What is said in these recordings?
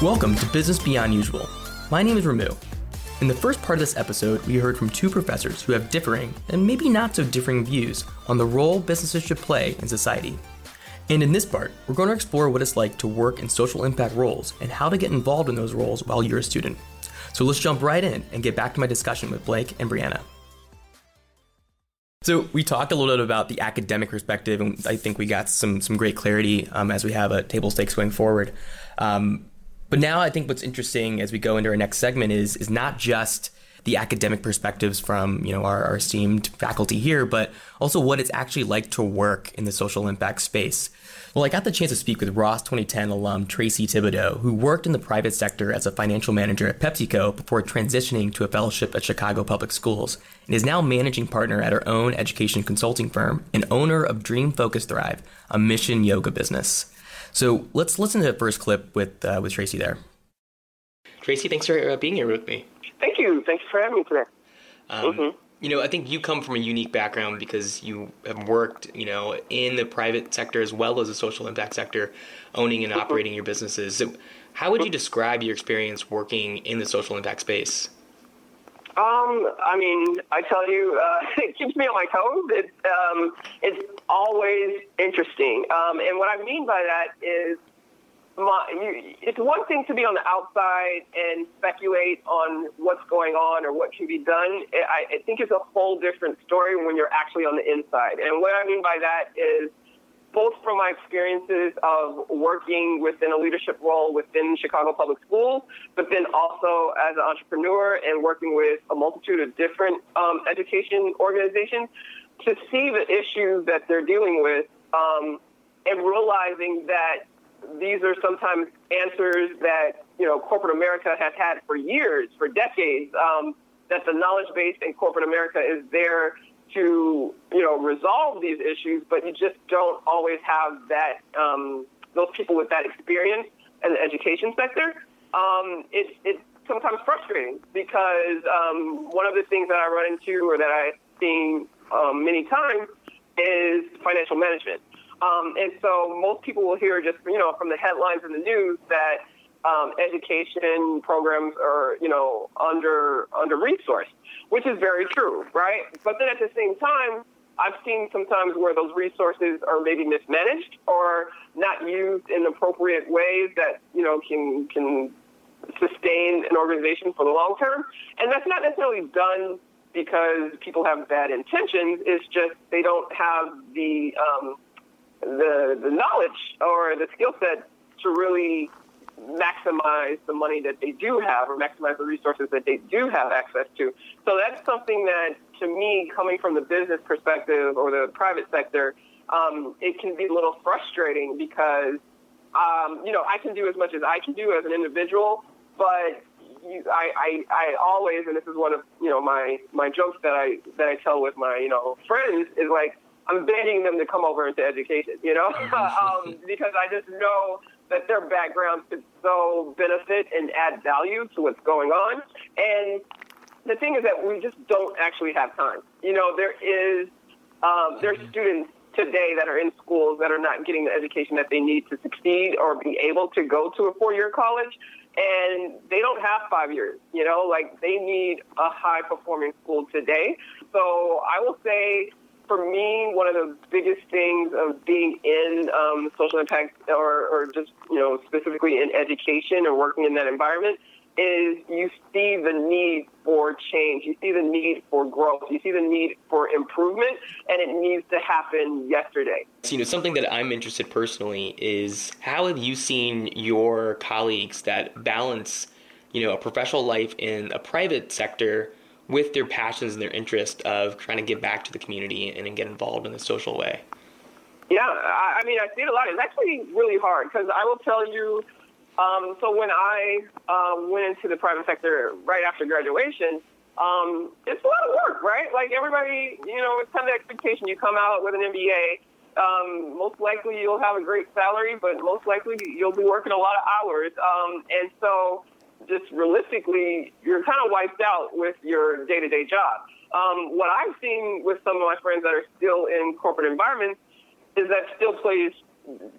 Welcome to Business Beyond Usual. My name is Ramu. In the first part of this episode, we heard from two professors who have differing, and maybe not so differing views on the role businesses should play in society. And in this part, we're going to explore what it's like to work in social impact roles and how to get involved in those roles while you're a student. So let's jump right in and get back to my discussion with Blake and Brianna. So we talked a little bit about the academic perspective, and I think we got some some great clarity um, as we have a table stakes going forward. Um, but now I think what's interesting as we go into our next segment is is not just the academic perspectives from you know our, our, esteemed faculty here, but also what it's actually like to work in the social impact space. Well, I got the chance to speak with Ross 2010 alum Tracy Thibodeau, who worked in the private sector as a financial manager at PepsiCo before transitioning to a fellowship at Chicago Public Schools, and is now managing partner at her own education consulting firm and owner of Dream Focus Thrive, a mission yoga business. So let's listen to the first clip with uh, with Tracy there. Tracy, thanks for uh, being here with me. Thank you. Thanks for having me today. Um, mm-hmm. You know, I think you come from a unique background because you have worked, you know, in the private sector as well as the social impact sector, owning and mm-hmm. operating your businesses. So, how would you describe your experience working in the social impact space? Um, I mean, I tell you, uh, it keeps me on my toes. It's um, it's always interesting, um, and what I mean by that is, my, you, it's one thing to be on the outside and speculate on what's going on or what can be done. I, I think it's a whole different story when you're actually on the inside. And what I mean by that is both from my experiences of working within a leadership role within Chicago Public Schools, but then also as an entrepreneur and working with a multitude of different um, education organizations to see the issues that they're dealing with um, and realizing that these are sometimes answers that you know corporate America has had for years, for decades. Um, that the knowledge base in corporate America is there to you know resolve these issues, but you just don't always have that um, those people with that experience in the education sector. Um, it's it's sometimes frustrating because um, one of the things that I run into or that I've seen um, many times is financial management. Um, and so most people will hear just you know from the headlines in the news that um, education programs are, you know, under under resourced, which is very true, right? But then at the same time, I've seen sometimes where those resources are maybe mismanaged or not used in appropriate ways that you know can can sustain an organization for the long term, and that's not necessarily done because people have bad intentions. It's just they don't have the um, the the knowledge or the skill set to really maximize the money that they do have or maximize the resources that they do have access to. So that's something that, to me, coming from the business perspective or the private sector, um, it can be a little frustrating because, um, you know, I can do as much as I can do as an individual, but you, I, I, I always, and this is one of, you know, my, my jokes that I, that I tell with my, you know, friends is like, I'm begging them to come over into education, you know, um, because I just know that their background could so benefit and add value to what's going on. And the thing is that we just don't actually have time. You know, there is um, mm-hmm. students today that are in schools that are not getting the education that they need to succeed or be able to go to a four-year college and they don't have five years you know like they need a high performing school today so i will say for me, one of the biggest things of being in um, social impact or, or just, you know, specifically in education or working in that environment is you see the need for change. You see the need for growth. You see the need for improvement, and it needs to happen yesterday. So, you know, something that I'm interested personally is how have you seen your colleagues that balance, you know, a professional life in a private sector with their passions and their interest of trying to give back to the community and, and get involved in a social way? Yeah, I, I mean, I see it a lot. It's actually really hard because I will tell you. Um, so when I um, went into the private sector right after graduation, um, it's a lot of work, right? Like everybody, you know, it's kind of the expectation. You come out with an MBA. Um, most likely you'll have a great salary, but most likely you'll be working a lot of hours. Um, and so just realistically, you're kind of wiped out with your day to day job. Um, what I've seen with some of my friends that are still in corporate environments is that still plays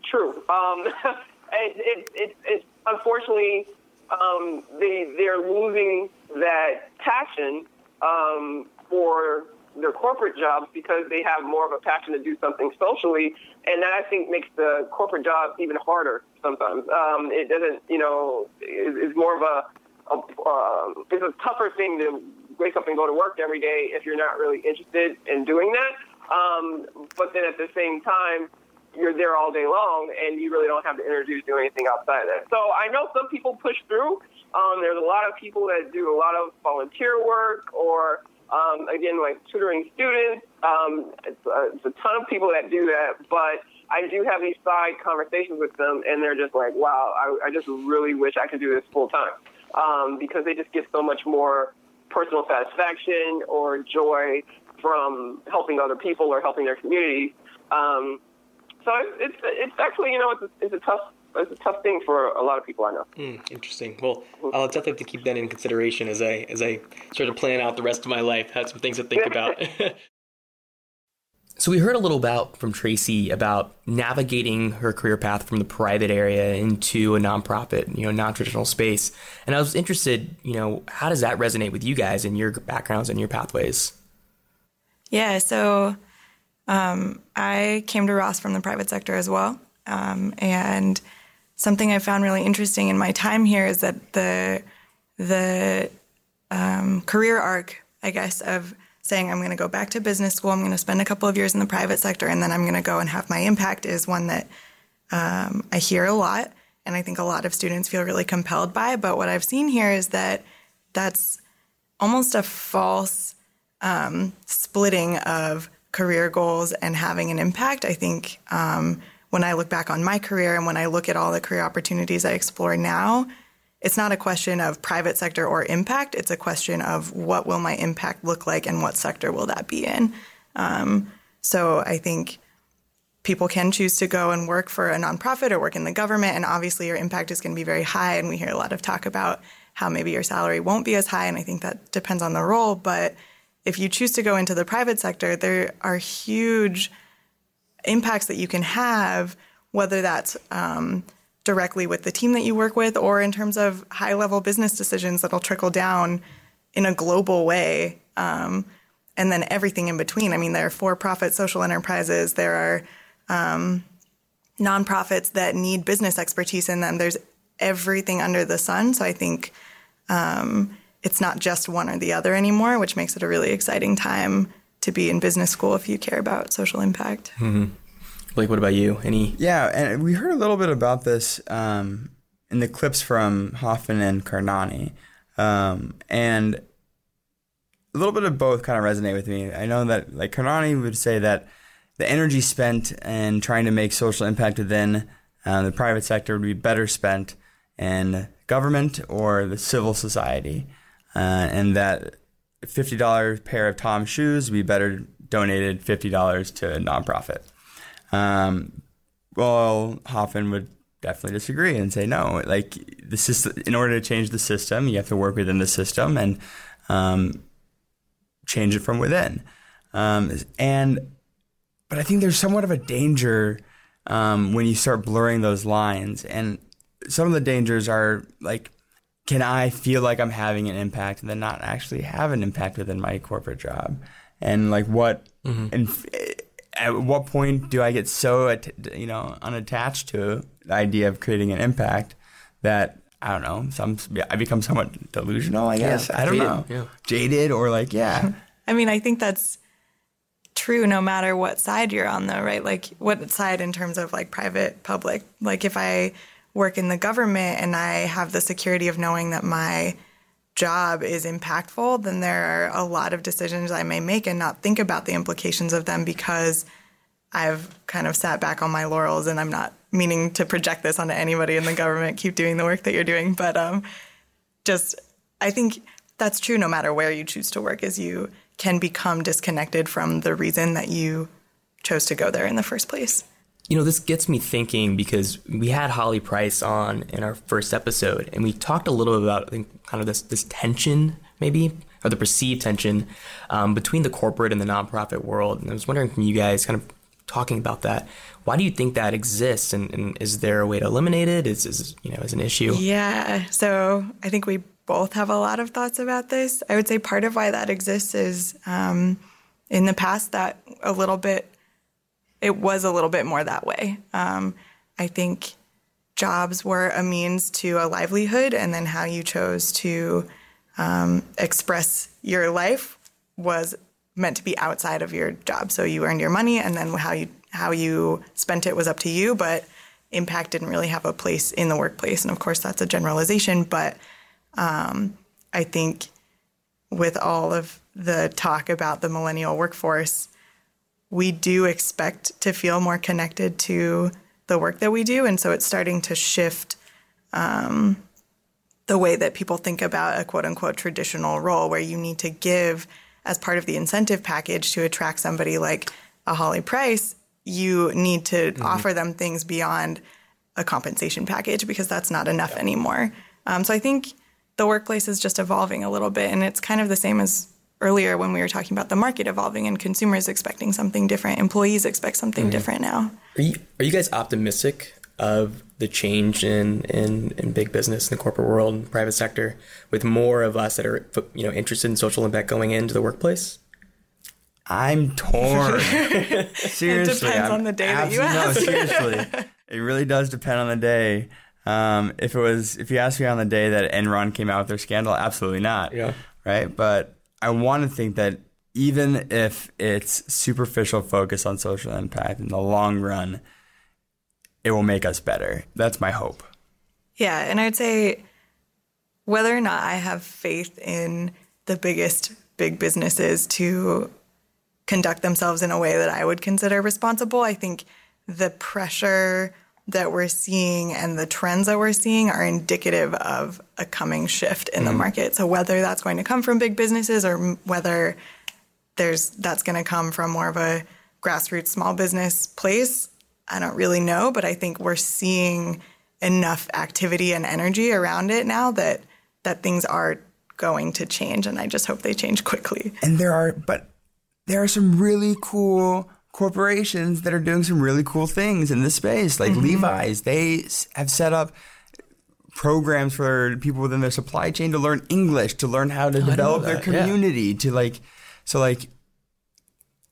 true. Um, it, it, it, it unfortunately um, they they're losing that passion um, for their corporate jobs because they have more of a passion to do something socially, and that I think makes the corporate job even harder sometimes. Um, it doesn't, you know, it's more of a, a uh, it's a tougher thing to wake up and go to work every day if you're not really interested in doing that. Um, but then at the same time, you're there all day long and you really don't have the energy to do anything outside of that. So I know some people push through. Um, there's a lot of people that do a lot of volunteer work or, um, again, like tutoring students. Um, it's, uh, it's a ton of people that do that, but I do have these side conversations with them and they're just like, wow, I, I just really wish I could do this full time um, because they just get so much more personal satisfaction or joy from helping other people or helping their community. Um, so it's, it's actually you know it's a, it's a tough it's a tough thing for a lot of people I know. Mm, interesting. Well, I'll definitely have to keep that in consideration as I as I start to plan out the rest of my life. Have some things to think about. so we heard a little about from Tracy about navigating her career path from the private area into a nonprofit, you know, non-traditional space. And I was interested, you know, how does that resonate with you guys and your backgrounds and your pathways? Yeah, so um, I came to Ross from the private sector as well. Um, and something I found really interesting in my time here is that the the um, career arc, I guess, of saying I'm going to go back to business school, I'm going to spend a couple of years in the private sector, and then I'm going to go and have my impact is one that um, I hear a lot, and I think a lot of students feel really compelled by. But what I've seen here is that that's almost a false um, splitting of career goals and having an impact. I think um, when I look back on my career and when I look at all the career opportunities I explore now, it's not a question of private sector or impact. It's a question of what will my impact look like and what sector will that be in. Um, so I think people can choose to go and work for a nonprofit or work in the government, and obviously your impact is going to be very high. And we hear a lot of talk about how maybe your salary won't be as high, and I think that depends on the role, but if you choose to go into the private sector, there are huge impacts that you can have, whether that's um, directly with the team that you work with or in terms of high level business decisions that'll trickle down in a global way. Um, and then everything in between. I mean, there are for profit social enterprises, there are um, nonprofits that need business expertise in them. There's everything under the sun. So I think um, it's not just one or the other anymore, which makes it a really exciting time to be in business school if you care about social impact. Mm-hmm. Blake, what about you? Any? Yeah, and we heard a little bit about this um, in the clips from Hoffman and Karnani, um, and a little bit of both kind of resonate with me. I know that like Karnani would say that the energy spent in trying to make social impact within uh, the private sector would be better spent in government or the civil society uh, and that fifty dollars pair of TOMS shoes be better donated fifty dollars to a nonprofit. Um, well, Hoffman would definitely disagree and say no. Like the system, in order to change the system, you have to work within the system and um, change it from within. Um, and but I think there's somewhat of a danger um, when you start blurring those lines, and some of the dangers are like can I feel like I'm having an impact and then not actually have an impact within my corporate job? And like what, mm-hmm. and at what point do I get so, you know, unattached to the idea of creating an impact that I don't know, some I become somewhat delusional, I guess. Yeah, I don't jaded, know. Yeah. Jaded or like, yeah. I mean, I think that's true no matter what side you're on though, right? Like what side in terms of like private, public. Like if I work in the government and I have the security of knowing that my job is impactful, then there are a lot of decisions I may make and not think about the implications of them because I've kind of sat back on my laurels and I'm not meaning to project this onto anybody in the government. Keep doing the work that you're doing. But um, just, I think that's true no matter where you choose to work, is you can become disconnected from the reason that you chose to go there in the first place. You know, this gets me thinking because we had Holly Price on in our first episode, and we talked a little bit about I think, kind of this this tension, maybe, or the perceived tension um, between the corporate and the nonprofit world. And I was wondering, from you guys kind of talking about that. Why do you think that exists, and, and is there a way to eliminate it? Is, is you know is an issue? Yeah. So I think we both have a lot of thoughts about this. I would say part of why that exists is um, in the past that a little bit it was a little bit more that way. Um, I think jobs were a means to a livelihood, and then how you chose to um, express your life was meant to be outside of your job. So you earned your money, and then how you how you spent it was up to you. But impact didn't really have a place in the workplace, and of course that's a generalization. But um, I think with all of the talk about the millennial workforce, we do expect to feel more connected to the work that we do, and so it's starting to shift. Um, the way that people think about a quote unquote traditional role where you need to give as part of the incentive package to attract somebody like a Holly Price, you need to mm-hmm. offer them things beyond a compensation package because that's not enough yeah. anymore. Um, so I think the workplace is just evolving a little bit, and it's kind of the same as earlier when we were talking about the market evolving and consumers expecting something different, employees expect something mm-hmm. different now. Are you, are you guys optimistic of the change in, in, in big business in the corporate world and private sector with more of us that are you know interested in social impact going into the workplace? I'm torn. seriously, it depends I'm on the day that you ask. No, seriously, it really does depend on the day. Um, if it was, if you asked me on the day that Enron came out with their scandal, absolutely not. Yeah. Right. But I want to think that even if it's superficial focus on social impact in the long run, it will make us better. That's my hope. Yeah, and I'd say whether or not I have faith in the biggest big businesses to conduct themselves in a way that I would consider responsible, I think the pressure that we're seeing and the trends that we're seeing are indicative of a coming shift in mm the market. So whether that's going to come from big businesses or whether there's that's going to come from more of a grassroots small business place, I don't really know, but I think we're seeing enough activity and energy around it now that that things are going to change and I just hope they change quickly. And there are but there are some really cool corporations that are doing some really cool things in this space like mm-hmm. Levi's they have set up programs for people within their supply chain to learn English, to learn how to oh, develop their community, yeah. to like so like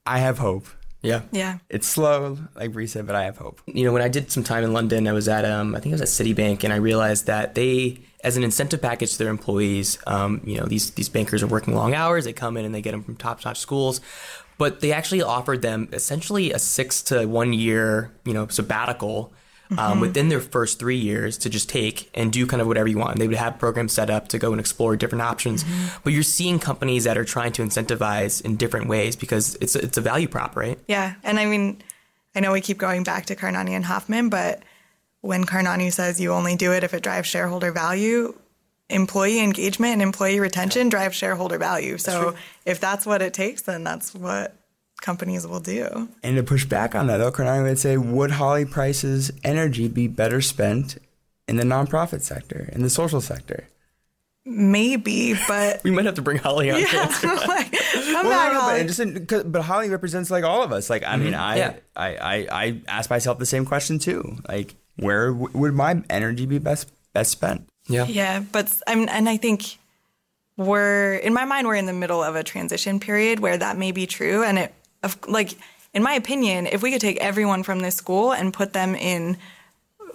I have hope. Yeah. Yeah. It's slow, like Bree said, but I have hope. You know, when I did some time in London, I was at, um, I think it was at Citibank, and I realized that they, as an incentive package to their employees, um, you know, these, these bankers are working long hours. They come in and they get them from top notch schools. But they actually offered them essentially a six to one year, you know, sabbatical um, mm-hmm. within their first three years to just take and do kind of whatever you want. And they would have programs set up to go and explore different options. Mm-hmm. But you're seeing companies that are trying to incentivize in different ways because it's a, it's a value prop, right? Yeah, and I mean, I know we keep going back to Karnani and Hoffman, but when Karnani says you only do it if it drives shareholder value, employee engagement and employee retention drive shareholder value. So if that's what it takes, then that's what companies will do. And to push back on that, though, Karnani would say, would Holly Price's energy be better spent in the nonprofit sector, in the social sector? Maybe, but we might have to bring Holly on. Yeah, like, come well, back, no, Holly. But, just, but Holly represents like all of us. Like, I mm-hmm. mean, I, yeah. I, I, I ask myself the same question too. Like, where w- would my energy be best best spent? Yeah, yeah, but I'm, and I think we're in my mind we're in the middle of a transition period where that may be true, and it of like in my opinion, if we could take everyone from this school and put them in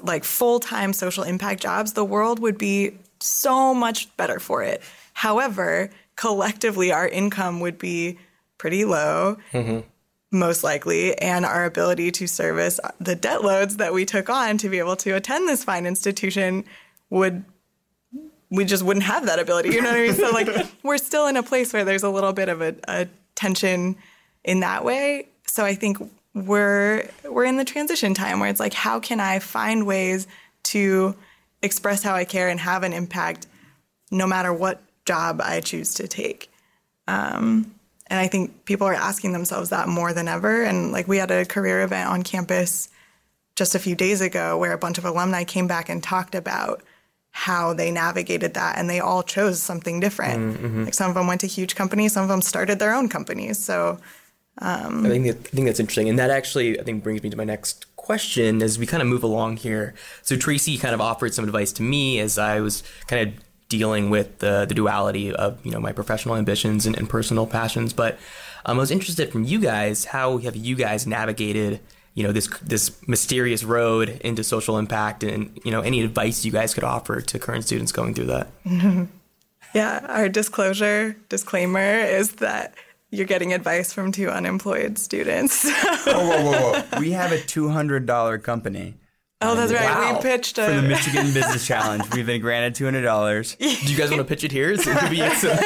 like full-time social impact jobs, the world would be so much better for it. However, collectively our income would be pretty low. Mm-hmm. Most likely, and our ability to service the debt loads that we took on to be able to attend this fine institution would we just wouldn't have that ability. You know what I mean? So like we're still in a place where there's a little bit of a, a tension in that way. So I think we're we're in the transition time where it's like how can I find ways to express how I care and have an impact no matter what job I choose to take. Um, and I think people are asking themselves that more than ever. And like we had a career event on campus just a few days ago where a bunch of alumni came back and talked about how they navigated that and they all chose something different. Mm-hmm. Like some of them went to huge companies, some of them started their own companies. So Um, I think that, I think that's interesting, and that actually I think brings me to my next question as we kind of move along here. So Tracy kind of offered some advice to me as I was kind of dealing with the the duality of you know my professional ambitions and, and personal passions. But um, I was interested from you guys how have you guys navigated you know this this mysterious road into social impact and you know any advice you guys could offer to current students going through that. yeah, our disclosure disclaimer is that you're getting advice from two unemployed students. whoa, whoa, whoa, whoa! We have a two hundred dollar company. Oh, that's right. Wow. We pitched a For the Michigan Business Challenge, we've been granted two hundred dollars. Do you guys want to pitch it here? So it could be some-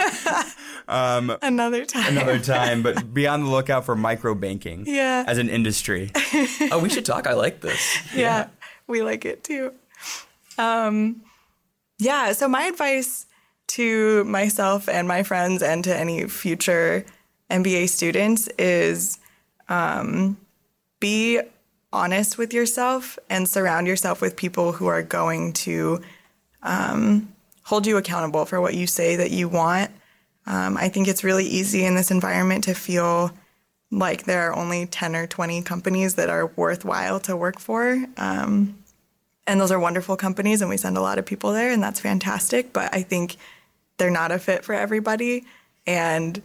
another time. Another time, but be on the lookout for micro banking. Yeah. As an industry. oh, we should talk. I like this. yeah, we like it too. Um, yeah, so my advice to myself and my friends and to any future MBA students is um, be honest with yourself and surround yourself with people who are going to um, hold you accountable for what you say that you want. Um, I think it's really easy in this environment to feel like there are only 10 or 20 companies that are worthwhile to work for. Um, and those are wonderful companies, and we send a lot of people there, and that's fantastic. But I think they're not a fit for everybody. And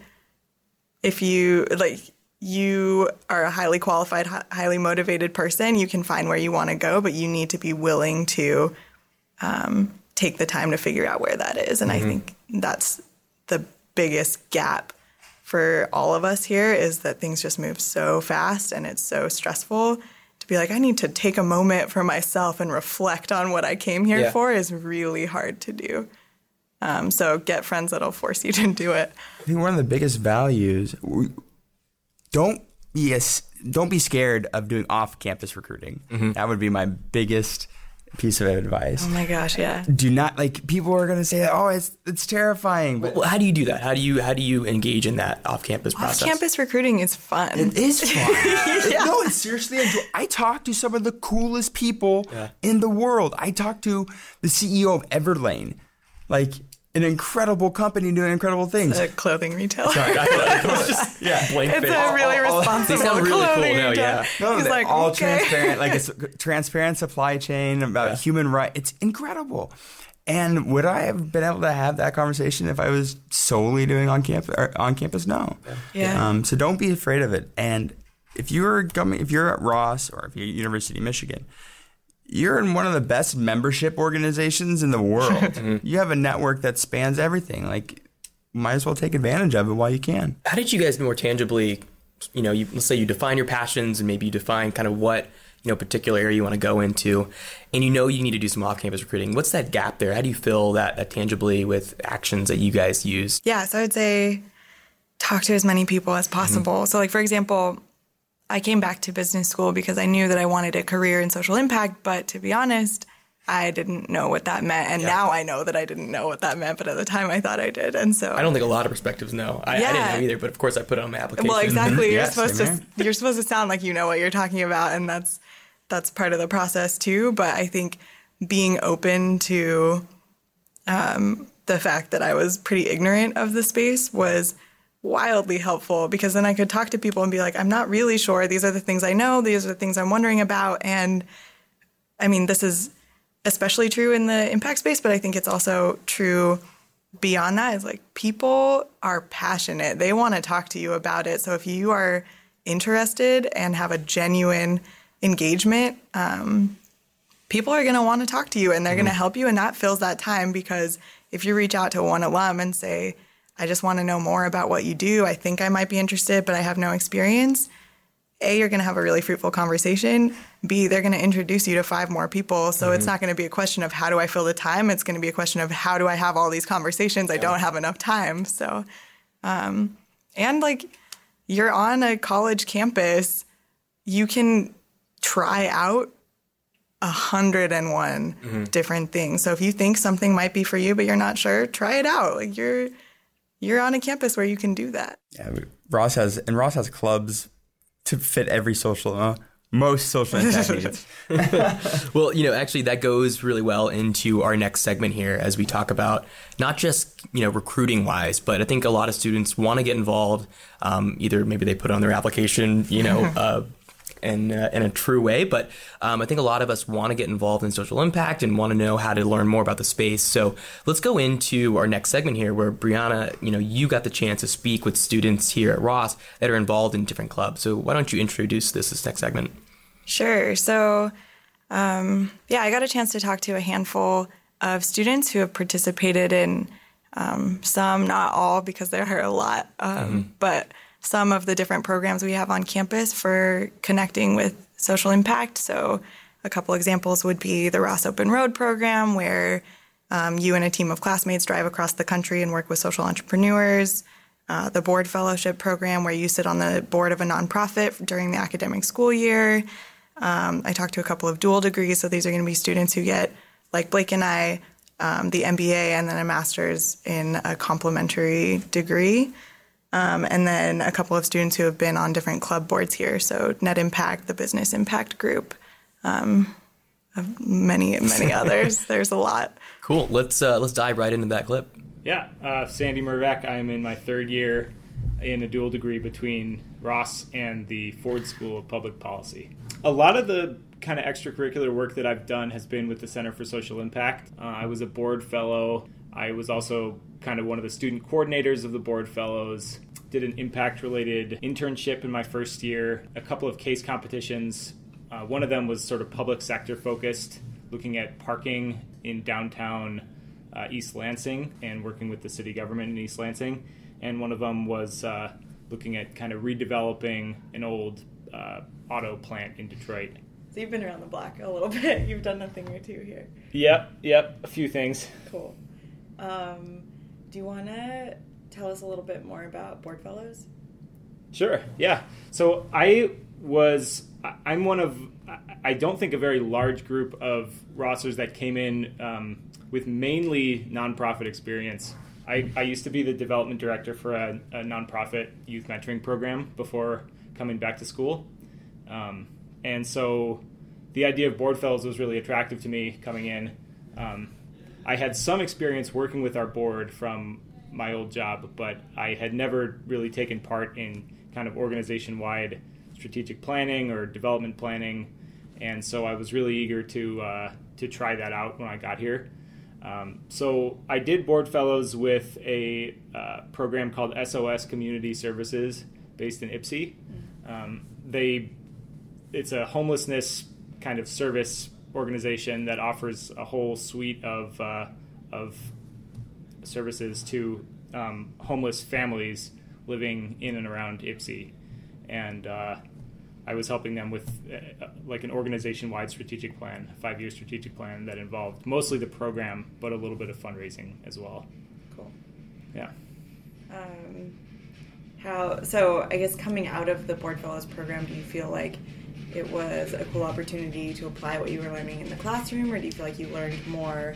if you like, you are a highly qualified, highly motivated person, you can find where you want to go, but you need to be willing to um, take the time to figure out where that is. And I think that's biggest gap for all of us here is that things just move so fast and it's so stressful to be like i need to take a moment for myself and reflect on what i came here Yeah. for is really hard to do um, so get friends that'll force you to do it I think one of the biggest values don't be as, don't be scared of doing off campus recruiting. That would be my biggest piece of advice. oh my gosh yeah Do not like people are gonna say, "Oh, it's it's terrifying," but Well, how do you do that? How do you how do you engage in that off-campus process? Off campus recruiting is fun It is fun. No, it's seriously. enjoy- I talk to some of the coolest people in the world. I talked to the CEO of Everlane, like an incredible company doing incredible things. a clothing retailer I thought it was just Yeah. blank it's face. a really all- all- responsible They sound really cool clothing now, retailer. yeah. No, He's like all okay. transparent, like it's transparent supply chain about human rights. It's incredible. And would I have been able to have that conversation if I was solely doing on campus? On campus, no. Yeah. Um, so don't be afraid of it. And if you're coming, if you're at Ross or if you're at University of Michigan, you're in one of the best membership organizations in the world. Mm-hmm. You have a network that spans everything. Like, might as well take advantage of it while you can. How did you guys more tangibly, you know, you, let's say you define your passions and maybe you define kind of what you know particular area you want to go into, and you know you need to do some off-campus recruiting. What's that gap there? How do you fill that, that tangibly with actions that you guys use? Yeah, so I would say talk to as many people as possible. Mm-hmm. So, like, for example, I came back to business school because I knew that I wanted a career in social impact, but to be honest, I didn't know what that meant. And now I know that I didn't know what that meant, but at the time I thought I did. And so I don't think a lot of perspectives know. I, I didn't know either, but of course I put it on my application. Well, exactly. You're Yeah, supposed to you're supposed to sound like you know what you're talking about, and that's that's part of the process too. But I think being open to um, the fact that I was pretty ignorant of the space was wildly helpful because then I could talk to people and be like, I'm not really sure. These are the things I know. These are the things I'm wondering about. And I mean, this is especially true in the impact space, but I think it's also true beyond that is like people are passionate. They want to talk to you about it. So if you are interested and have a genuine engagement, um, people are going to want to talk to you and they're going to help you. And that fills that time because if you reach out to one alum and say, I just want to know more about what you do, I think I might be interested, but I have no experience. A, you're going to have a really fruitful conversation. B, they're going to introduce you to five more people. So it's not going to be a question of how do I fill the time. It's going to be a question of how do I have all these conversations? I don't have enough time. So, um, and like you're on a college campus, you can try out a hundred and one different things. So if you think something might be for you, but you're not sure, try it out. Like you're you're on a campus where you can do that. Yeah, Ross has and Ross has clubs to fit every social. Uh, most social impact needs. well, you know, actually, that goes really well into our next segment here as we talk about not just you know recruiting wise, but I think a lot of students want to get involved. Um, either maybe they put on their application, you know. Uh, in, uh, in a true way. But um, I think a lot of us want to get involved in social impact and want to know how to learn more about the space. So let's go into our next segment here, where Brianna, you know, you got the chance to speak with students here at Ross that are involved in different clubs. So why don't you introduce this this next segment? Sure. So, um, yeah, I got a chance to talk to a handful of students who have participated in um, some, not all, because there are a lot, um, mm-hmm. but some of the different programs we have on campus for connecting with social impact. So, a couple examples would be the Ross Open Road program, where um, you and a team of classmates drive across the country and work with social entrepreneurs. Uh, the Board Fellowship program, where you sit on the board of a nonprofit during the academic school year. Um, I talked to a couple of dual degrees, so these are going to be students who get, like Blake and I, um, the MBA and then a master's in a complementary degree. Um, and then a couple of students who have been on different club boards here. So Net Impact, the Business Impact Group, um, many many others. There's a lot. Cool. Let's uh, let's dive right into that clip. Yeah, uh, Sandy Mervek. I'm in my third year in a dual degree between Ross and the Ford School of Public Policy. A lot of the kind of extracurricular work that I've done has been with the Center for Social Impact. Uh, I was a board fellow I was also kind of one of the student coordinators of the board fellows. Did an impact related internship in my first year, a couple of case competitions. Uh, one of them was sort of public sector focused, looking at parking in downtown uh, East Lansing and working with the city government in East Lansing. And one of them was uh, looking at kind of redeveloping an old uh, auto plant in Detroit. So you've been around the block a little bit. You've done a thing or two here. Yep, yep, a few things. Cool. Um, do you want to tell us a little bit more about Board Fellows? Sure. Yeah. So I was I'm one of I don't think a very large group of Rossers that came in um, with mainly nonprofit experience. I, I used to be the development director for a, a nonprofit youth mentoring program before coming back to school, um, and so the idea of board fellows was really attractive to me coming in. Um, I had some experience working with our board from my old job, but I had never really taken part in kind of organization wide strategic planning or development planning, and so I was really eager to uh, to try that out when I got here. Um, so I did board fellows with a uh, program called SOS Community Services based in Ypsi. Um, they it's a homelessness kind of service organization that offers a whole suite of uh, of services to um, homeless families living in and around Ypsi, and uh, I was helping them with uh, like an organization-wide strategic plan, five-year strategic plan that involved mostly the program, but a little bit of fundraising as well. Cool. Yeah. Um, how so? I guess coming out of the Board Fellows program, do you feel like it was a cool opportunity to apply what you were learning in the classroom, or do you feel like you learned more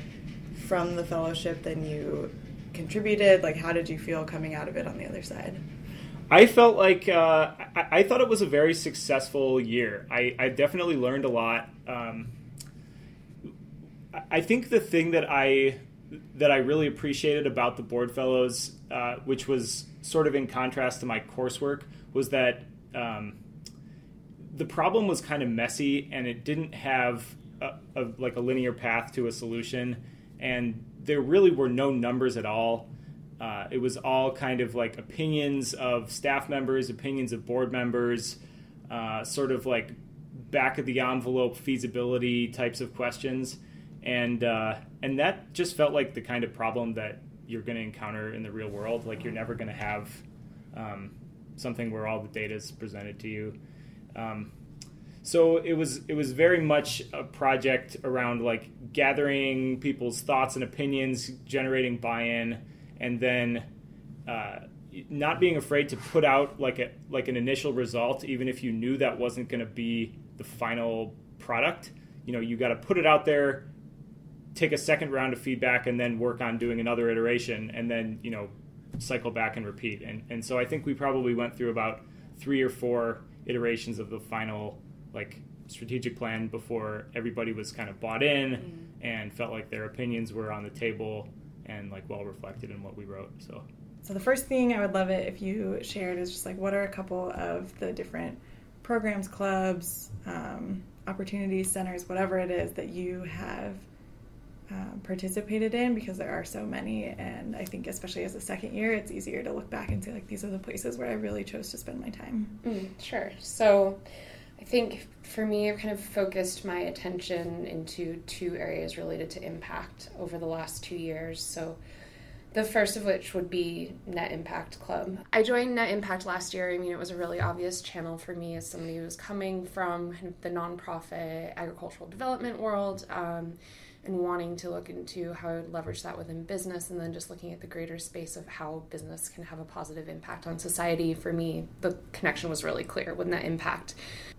from the fellowship than you contributed? Like, how did you feel coming out of it on the other side? I felt like uh, I, I, thought it was a very successful year. I, I definitely learned a lot. Um, I think the thing that I that I really appreciated about the board fellows, uh, which was sort of in contrast to my coursework, was that um, the problem was kind of messy and it didn't have a, a, like a linear path to a solution. And there really were no numbers at all. Uh, it was all kind of like opinions of staff members opinions of board members uh, sort of like back of the envelope feasibility types of questions. And uh, and that just felt like the kind of problem that you're going to encounter in the real world. Like you're never going to have um, something where all the data is presented to you um, so it was it was very much a project around like gathering people's thoughts and opinions, generating buy-in, and then uh, not being afraid to put out like a like an initial result, even if you knew that wasn't going to be the final product. You know, you got to put it out there, take a second round of feedback, and then work on doing another iteration, and then you know cycle back and repeat. And and so I think we probably went through about three or four iterations of the final like strategic plan before everybody was kind of bought in mm. and felt like their opinions were on the table and like well reflected in what we wrote. So. So the first thing I would love it if you shared is just like what are a couple of the different programs, clubs, um, opportunities, centers, whatever it is that you have um, participated in because there are so many and i think especially as a second year it's easier to look back and say like these are the places where i really chose to spend my time mm, sure so i think for me i've kind of focused my attention into two areas related to impact over the last two years so the first of which would be Net Impact Club. I joined Net Impact last year. I mean, it was a really obvious channel for me as somebody who was coming from the nonprofit agricultural development world. Um, and wanting to look into how I would leverage that within business and then just looking at the greater space of how business can have a positive impact on society. For me, the connection was really clear with that impact.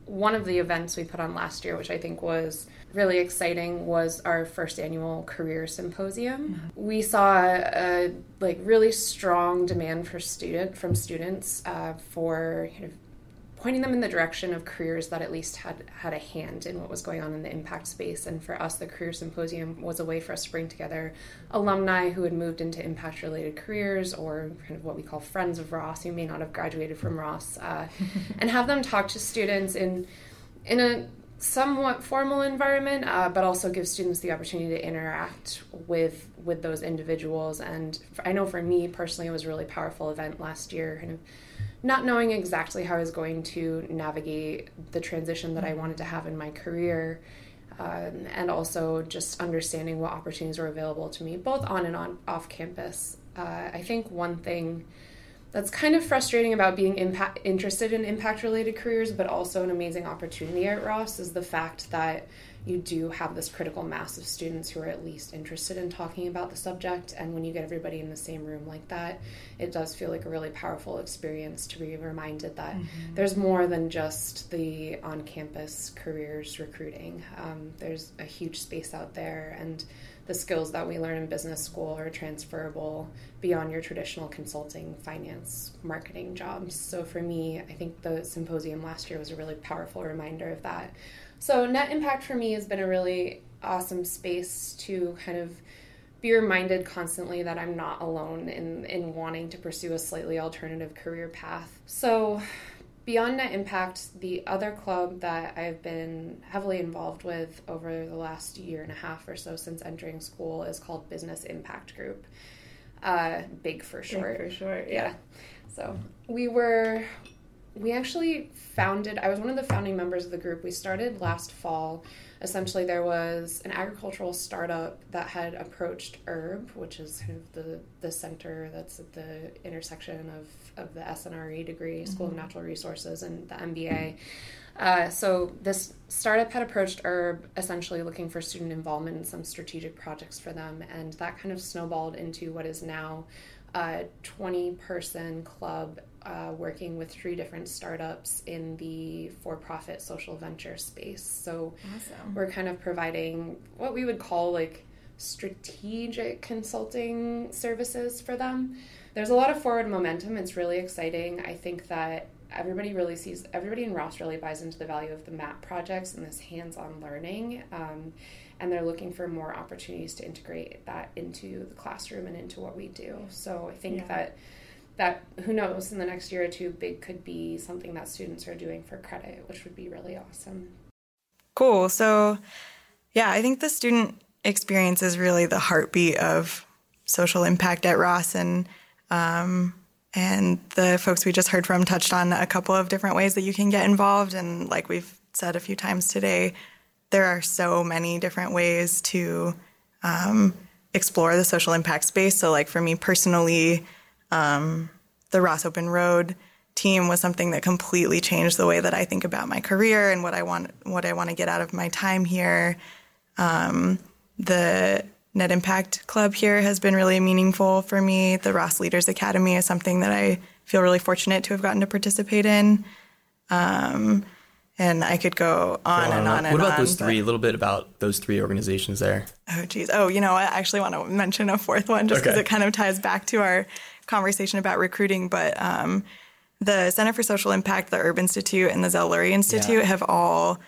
One of the events we put on last year, which I think was really exciting, was our first annual career symposium. Mm-hmm. We saw a like really strong demand for student from students uh, for kind of pointing them in the direction of careers that at least had had a hand in what was going on in the impact space. And for us, the career symposium was a way for us to bring together alumni who had moved into impact related careers or kind of what we call friends of Ross who may not have graduated from Ross, uh, and have them talk to students in in a somewhat formal environment, uh, but also give students the opportunity to interact with with those individuals. And I know for me personally, it was a really powerful event last year, kind of not knowing exactly how I was going to navigate the transition that I wanted to have in my career. Um, and also just understanding what opportunities were available to me, both on and on off campus. Uh, I think one thing that's kind of frustrating about being impact, interested in impact related careers, but also an amazing opportunity at Ross is the fact that you do have this critical mass of students who are at least interested in talking about the subject. And when you get everybody in the same room like that, it does feel like a really powerful experience to be reminded that mm-hmm. there's more than just the on campus careers recruiting. Um, there's a huge space out there, and the skills that we learn in business school are transferable beyond your traditional consulting, finance, marketing jobs. So for me, I think the symposium last year was a really powerful reminder of that. So, net impact for me has been a really awesome space to kind of be reminded constantly that I'm not alone in, in wanting to pursue a slightly alternative career path. So, beyond net impact, the other club that I've been heavily involved with over the last year and a half or so since entering school is called Business Impact Group. Uh, big for short. Big for short, yeah. yeah. So we were we actually founded, I was one of the founding members of the group. We started last fall. Essentially, there was an agricultural startup that had approached Erb, which is kind of the, the center that's at the intersection of, of the SNRE degree, mm-hmm. School of mm-hmm. Natural Resources, and the MBA. Uh, so this startup had approached Erb essentially looking for student involvement in some strategic projects for them, and that kind of snowballed into what is now a 20 person club uh, working with three different startups in the for profit social venture space. So awesome. we're kind of providing what we would call like strategic consulting services for them. There's a lot of forward momentum. It's really exciting. I think that everybody really sees, everybody in Ross really buys into the value of the MAP projects and this hands on learning. Um, and they're looking for more opportunities to integrate that into the classroom and into what we do. So I think yeah. that that who knows in the next year or two big could be something that students are doing for credit which would be really awesome. Cool. So yeah i think the student experience is really the heartbeat of social impact at ross and um, and the folks we just heard from touched on a couple of different ways that you can get involved. And like we've said a few times today there are so many different ways to um, explore the social impact space. So like for me personally um, the Ross Open Road team was something that completely changed the way that I think about my career and what I want what I want to get out of my time here. Um, the Net Impact Club here has been really meaningful for me. The Ross Leaders Academy is something that I feel really fortunate to have gotten to participate in. Um, and I could go on and on and on. What about on, those three? A little bit about those three organizations there. Oh, geez. Oh, you know, I actually want to mention a fourth one just because okay. it kind of ties back to our conversation about recruiting, but um, the Center for Social Impact, the Erb Institute, and the Zell Lurie Institute Yeah. have all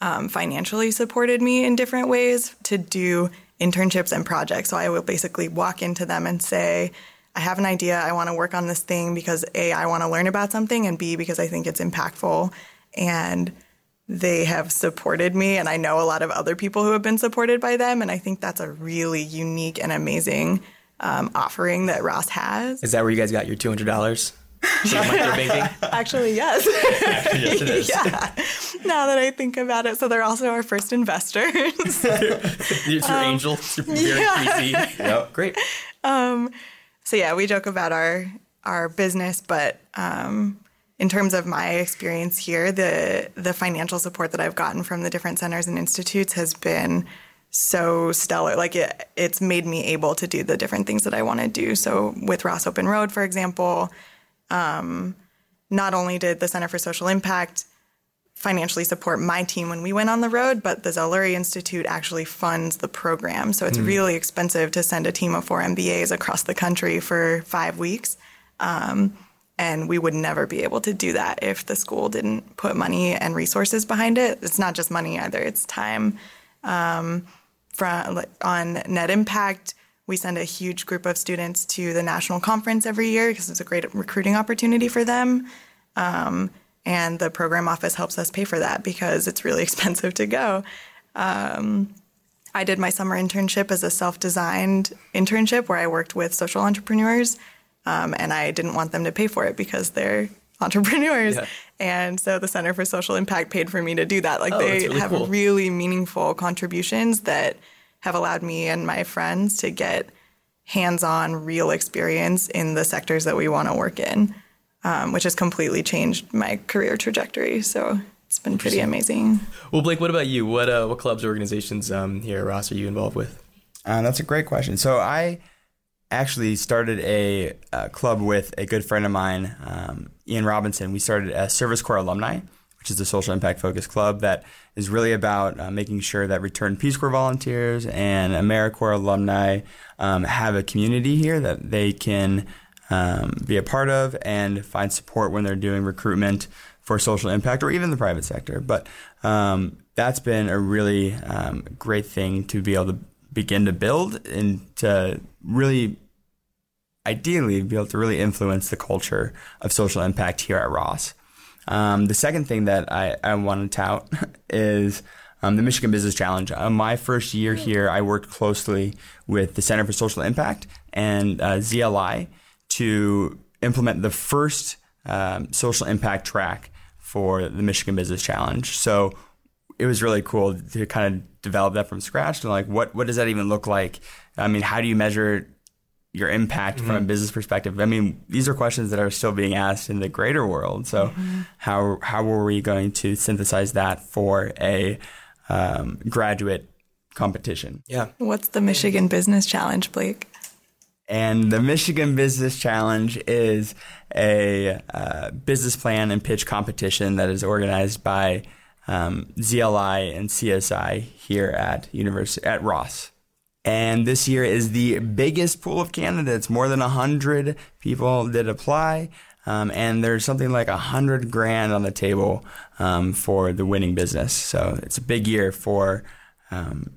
um, financially supported me in different ways to do internships and projects. So I will basically walk into them and say, I have an idea. I want to work on this thing because A, I want to learn about something, and B, because I think it's impactful. And they have supported me, and I know a lot of other people who have been supported by them. And I think that's a really unique and amazing um, offering that Ross has. Is that where you guys got your two hundred dollars? Actually, yes. yes, it is. yeah. Now that I think about it, so they're also our first investors. It's your angel. It's your Um, yeah. Yep. Great. Um, so yeah, we joke about our our business, but um, in terms of my experience here, the the financial support that I've gotten from the different centers and institutes has been so stellar. Like it, it's made me able to do the different things that I want to do. So with Ross Open Road, for example, um, not only did the Center for Social Impact financially support my team when we went on the road, but the Zell Lurie Institute actually funds the program. So it's really expensive to send a team of four MBAs across the country for five weeks. Um, and we would never be able to do that if the school didn't put money and resources behind it. It's not just money either, it's time. Um, from, on Net Impact, we send a huge group of students to the national conference every year because it's a great recruiting opportunity for them. Um, and the program office helps us pay for that because it's really expensive to go. Um, I did my summer internship as a self designed internship where I worked with social entrepreneurs, um, and I didn't want them to pay for it because they're entrepreneurs. Yeah. And so the Center for Social Impact paid for me to do that. Like Oh, they that's really have cool. really meaningful contributions that have allowed me and my friends to get hands on real experience in the sectors that we want to work in, um, which has completely changed my career trajectory. So it's been pretty amazing. Well, Blake, what about you? What uh, what clubs or organizations um, here at Ross are you involved with? Uh, that's a great question. So I actually started a, uh club with a good friend of mine, um, Ian Robinson. We started a Service Corps alumni, which is a social impact focused club that is really about uh, making sure that returned Peace Corps volunteers and AmeriCorps alumni um, have a community here that they can um, be a part of and find support when they're doing recruitment for social impact or even the private sector. But um, that's been a really um, great thing to be able to begin to build and to really ideally be able to really influence the culture of social impact here at Ross. Um, the second thing that I, I want to tout is um, the Michigan Business Challenge. Uh, my first year here, I worked closely with the Center for Social Impact and uh, ZLI to implement the first um, social impact track for the Michigan Business Challenge. So it was really cool to kind of develop that from scratch. And like, what what does that even look like? I mean, how do you measure your impact from a business perspective? I mean, these are questions that are still being asked in the greater world. So, how how were we going to synthesize that for a um, graduate competition? Yeah. What's the Michigan Business Challenge, Blake? And the Michigan Business Challenge is a uh, business plan and pitch competition that is organized by um, ZLI and CSI here at University at Ross. And this year is the biggest pool of candidates. More than hundred people did apply, um, and there's something like a hundred grand on the table um, for the winning business. So it's a big year for um,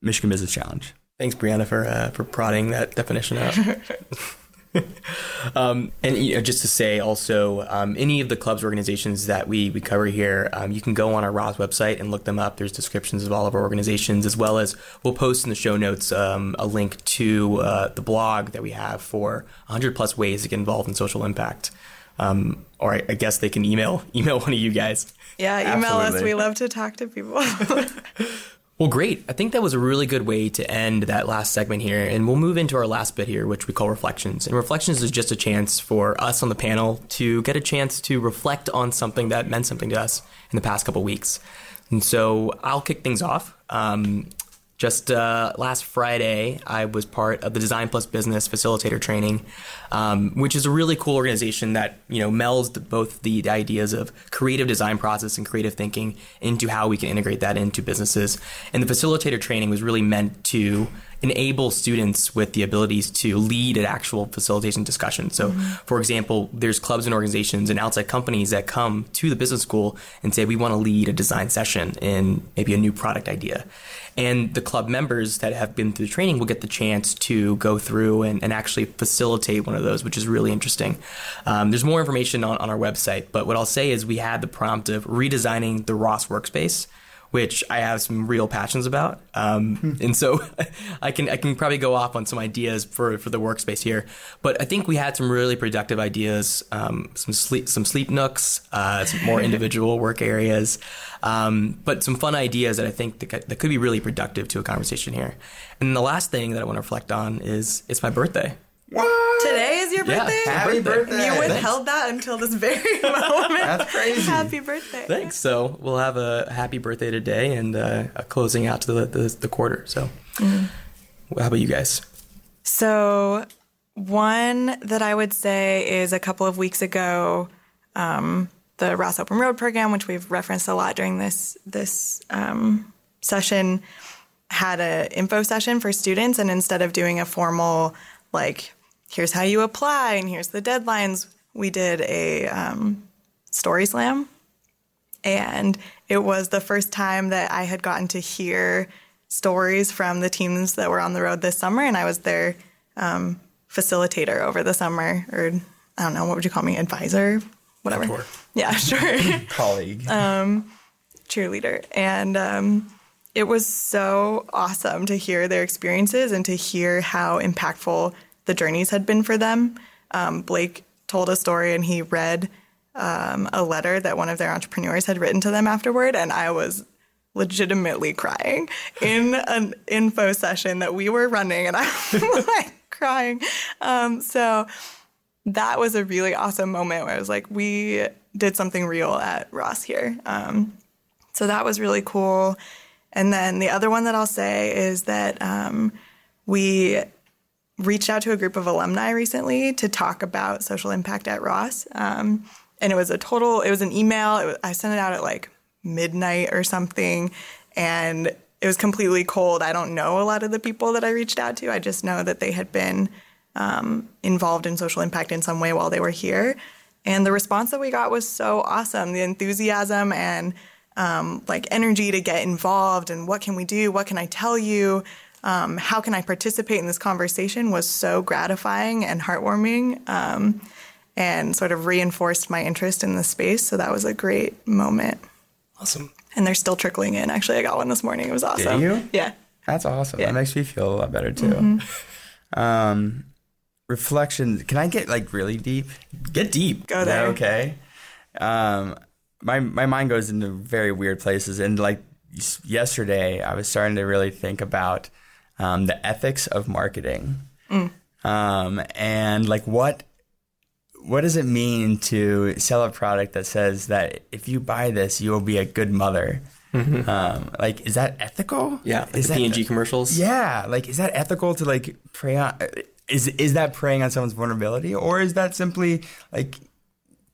Michigan Business Challenge. Thanks, Brianna, for uh, for prodding that definition out. um, and you know, just to say, also, um, any of the clubs organizations that we we cover here, um, you can go on our Ross website and look them up. There's descriptions of all of our organizations, as well as we'll post in the show notes um, a link to uh, the blog that we have for 100 plus ways to get involved in social impact. Um, or I, I guess they can email email one of you guys. Yeah, email us. We love to talk to people. Well, great. I think that was a really good way to end that last segment here. And we'll move into our last bit here, which we call reflections. And reflections is just a chance for us on the panel to get a chance to reflect on something that meant something to us in the past couple weeks. And so I'll kick things off. Um, just uh, last Friday, I was part of the Design Plus Business Facilitator Training, um, which is a really cool organization that you know melds both the, the ideas of creative design process and creative thinking into how we can integrate that into businesses. And the facilitator training was really meant to enable students with the abilities to lead an actual facilitation discussion. So, for example, there's clubs and organizations and outside companies that come to the business school and say, we want to lead a design session in maybe a new product idea. And the club members that have been through the training will get the chance to go through and, and actually facilitate one of those, which is really interesting. Um, there's more information on, on our website, but what I'll say is we had the prompt of redesigning the Ross workspace which I have some real passions about. Um, and so I can I can probably go off on some ideas for, for the workspace here. But I think we had some really productive ideas, um, some sleep some sleep nooks, uh, some more individual work areas, um, but some fun ideas that I think that, that could be really productive to a conversation here. And the last thing that I want to reflect on is it's my birthday. What? Today is your Yeah, birthday? Happy birthday. You withheld that until this very moment. That's crazy. Happy birthday. Thanks. So we'll have a happy birthday today and uh, a closing out to the, the, the quarter. So how about you guys? So, one that I would say is a couple of weeks ago, um, the Ross Open Road program, which we've referenced a lot during this this um, session, had an info session for students, and instead of doing a formal like, here's how you apply and here's the deadlines, we did a um, story slam, and it was the first time that I had gotten to hear stories from the teams that were on the road this summer, and I was their um, facilitator over the summer, or I don't know, what would you call me, advisor, whatever. Mentor. Yeah, sure, Colleague. Um, cheerleader, and um, it was so awesome to hear their experiences and to hear how impactful the journeys had been for them. Um, Blake told a story, and he read um, a letter that one of their entrepreneurs had written to them afterward, and I was legitimately crying in an info session that we were running, and I'm like crying. Um, so that was a really awesome moment where I was like, we did something real at Ross here. Um, so that was really cool. And then the other one that I'll say is that um, we reached out to a group of alumni recently to talk about social impact at Ross. Um, and it was a total, it was an email. Was, I sent it out at like midnight or something. And it was completely cold. I don't know a lot of the people that I reached out to. I just know that they had been um, involved in social impact in some way while they were here. And the response that we got was so awesome. The enthusiasm and um, like energy to get involved and what can we do? What can I tell you? Um, how can I participate in this conversation was so gratifying and heartwarming um, and sort of reinforced my interest in the space. So that was a great moment. Awesome. And they're still trickling in. Actually, I got one this morning. It was awesome. Did you? Yeah. That's awesome. Yeah. That makes me feel a lot better too. Mm-hmm. Um, reflections. Can I get like really deep? Get deep. Go there. okay? Um, my my mind goes into very weird places, and like yesterday, I was starting to really think about um, the ethics of marketing, um, and like what what does it mean to sell a product that says that if you buy this, you will be a good mother? Um, like, is that ethical? Yeah. Like is the that P&G commercials. yeah, like is that ethical to like prey on? Is is that preying on someone's vulnerability, or is that simply like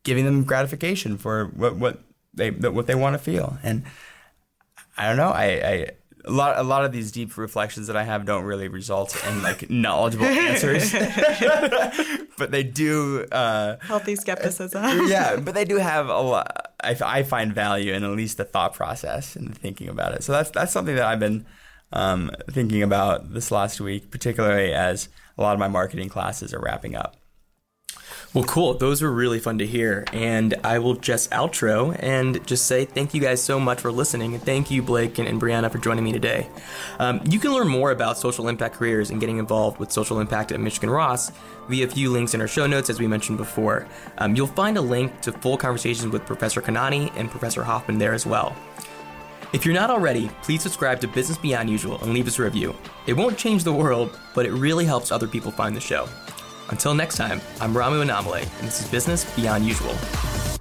giving them gratification for what what they what they want to feel? And I don't know. I, I a lot a lot of these deep reflections that I have don't really result in like knowledgeable answers, but they do. Uh, Healthy skepticism. yeah, but they do have a lot. I, I find value in at least the thought process and thinking about it. So that's that's something that I've been um, thinking about this last week, particularly as a lot of my marketing classes are wrapping up. Well, cool. Those were really fun to hear. And I will just outro and just say thank you guys so much for listening. And thank you, Blake and, and Brianna, for joining me today. Um, you can learn more about social impact careers and getting involved with social impact at Michigan Ross via a few links in our show notes, as we mentioned before. Um, you'll find a link to full conversations with Professor Kanani and Professor Hoffman there as well. If you're not already, please subscribe to Business Beyond Usual and leave us a review. It won't change the world, but it really helps other people find the show. Until next time, I'm Ramu Anamale, and this is Business Beyond Usual.